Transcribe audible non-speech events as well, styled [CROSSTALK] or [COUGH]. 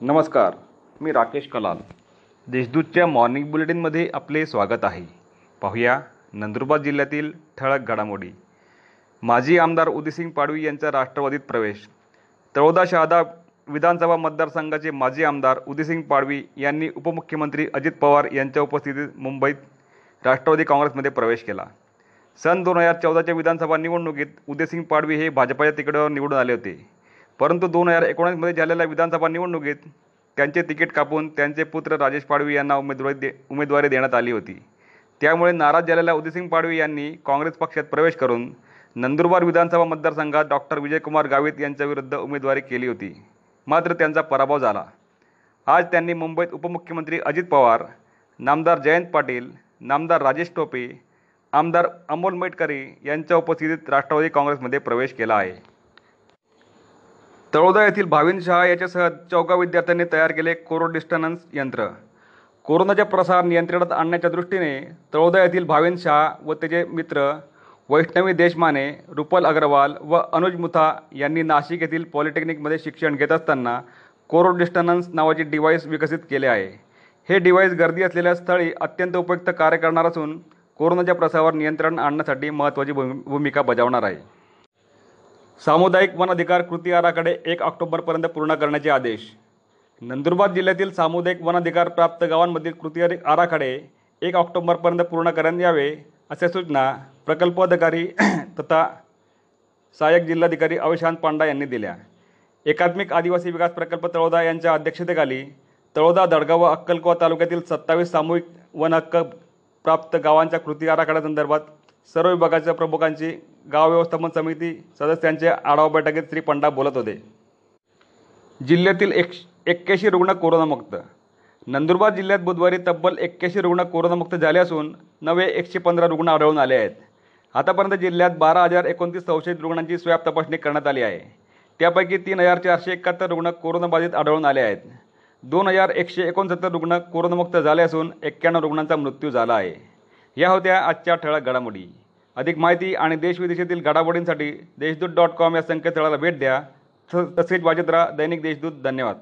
नमस्कार मी राकेश कलाल. देशदूतच्या मॉर्निंग बुलेटिनमध्ये आपले स्वागत आहे. पाहूया नंदुरबार जिल्ह्यातील ठळक घडामोडी. माजी आमदार उदिसिंग पाडवी यांचा राष्ट्रवादीत प्रवेश. तळोदा शहादा विधानसभा मतदारसंघाचे माजी आमदार उदिसिंग पाडवी यांनी उपमुख्यमंत्री अजित पवार यांच्या उपस्थितीत मुंबईत राष्ट्रवादी काँग्रेसमध्ये प्रवेश केला. सन दोन हजार चौदाच्या विधानसभा निवडणुकीत उदयसिंग पाडवी हे भाजपाच्या तिकिटावर निवडून आले होते. परंतु दोन हजार एकोणीसमध्ये झालेल्या विधानसभा निवडणुकीत त्यांचे तिकीट कापून त्यांचे पुत्र राजेश पाडवी यांना उमेदवारी दे उमेदवारी देण्यात आली होती. त्यामुळे नाराज झालेल्या उदयसिंग पाडवी यांनी काँग्रेस पक्षात प्रवेश करून नंदुरबार विधानसभा मतदारसंघात डॉक्टर विजयकुमार गावित यांच्याविरुद्ध उमेदवारी केली होती. मात्र त्यांचा पराभव झाला. आज त्यांनी मुंबईत उपमुख्यमंत्री अजित पवार नामदार जयंत पाटील नामदार राजेश टोपे आमदार अमोल मेटकरी यांच्या उपस्थितीत राष्ट्रवादी काँग्रेसमध्ये प्रवेश केला आहे. तळोदा येथील भाविन शहा याच्यासह चौघा विद्यार्थ्यांनी तयार केले कोरो डिस्टन्स यंत्र. कोरोनाच्या प्रसार नियंत्रणात आणण्याच्या दृष्टीने तळोदा येथील भाविन शहा व त्याचे मित्र वैष्णवी देशमाने रुपल अग्रवाल व अनुज मुथा यांनी नाशिक येथील पॉलिटेक्निकमध्ये शिक्षण घेत असताना कोरो डिस्टन्स नावाचे डिव्हाइस विकसित केले आहे. हे डिव्हाइस गर्दी असलेल्या स्थळी अत्यंत उपयुक्त कार्य करणार असून कोरोनाच्या प्रसारावर नियंत्रण आणण्यासाठी महत्त्वाची भूमिका बजावणार आहे. सामुदायिक वन अधिकार कृती आराखडे एक ऑक्टोबरपर्यंत पूर्ण करण्याचे आदेश. नंदुरबार जिल्ह्यातील सामुदायिक वन अधिकार प्राप्त गावांमधील कृती आराखडे एक ऑक्टोबरपर्यंत पूर्ण करण्यात यावे अशा सूचना प्रकल्पाधिकारी [CLEARS THROAT] तथा सहाय्यक जिल्हाधिकारी अविशांत पांडा यांनी दिल्या. एकात्मिक आदिवासी विकास प्रकल्प तळोदा यांच्या अध्यक्षतेखाली तळोदा दडगाव व अक्कलकोवा तालुक्यातील सत्तावीस सामूहिक वन हक्क प्राप्त गावांच्या कृती आराखड्यासंदर्भात सर्व विभागाच्या प्रमुखांची गाव व्यवस्थापन समिती सदस्यांच्या आढावा बैठकीत श्री पंडा बोलत होते. जिल्ह्यातील एक एक्क्याऐंशी रुग्ण कोरोनामुक्त. नंदुरबार जिल्ह्यात बुधवारी तब्बल एक्क्याऐंशी रुग्ण कोरोनामुक्त झाले असून नवे एकशे पंधरा रुग्ण आढळून आले आहेत. आतापर्यंत जिल्ह्यात बारा हजार एकोणतीस संशयित रुग्णांची स्वॅब तपासणी करण्यात आली आहे. त्यापैकी तीन हजार चारशे एकाहत्तर रुग्ण कोरोनाबाधित आढळून आले आहेत. दोन हजार एकशे एकोणसत्तर रुग्ण कोरोनामुक्त झाले असून एक्क्याण्णव रुग्णांचा मृत्यू झाला आहे. या होत्या आजच्या ठळक घडामोडी. अधिक माहिती आणि देशविदेशातील घडामोडींसाठी देशदूत डॉट कॉम या संकेतस्थळाला भेट द्या. तसेच वाचत राहा दैनिक देशदूत. धन्यवाद.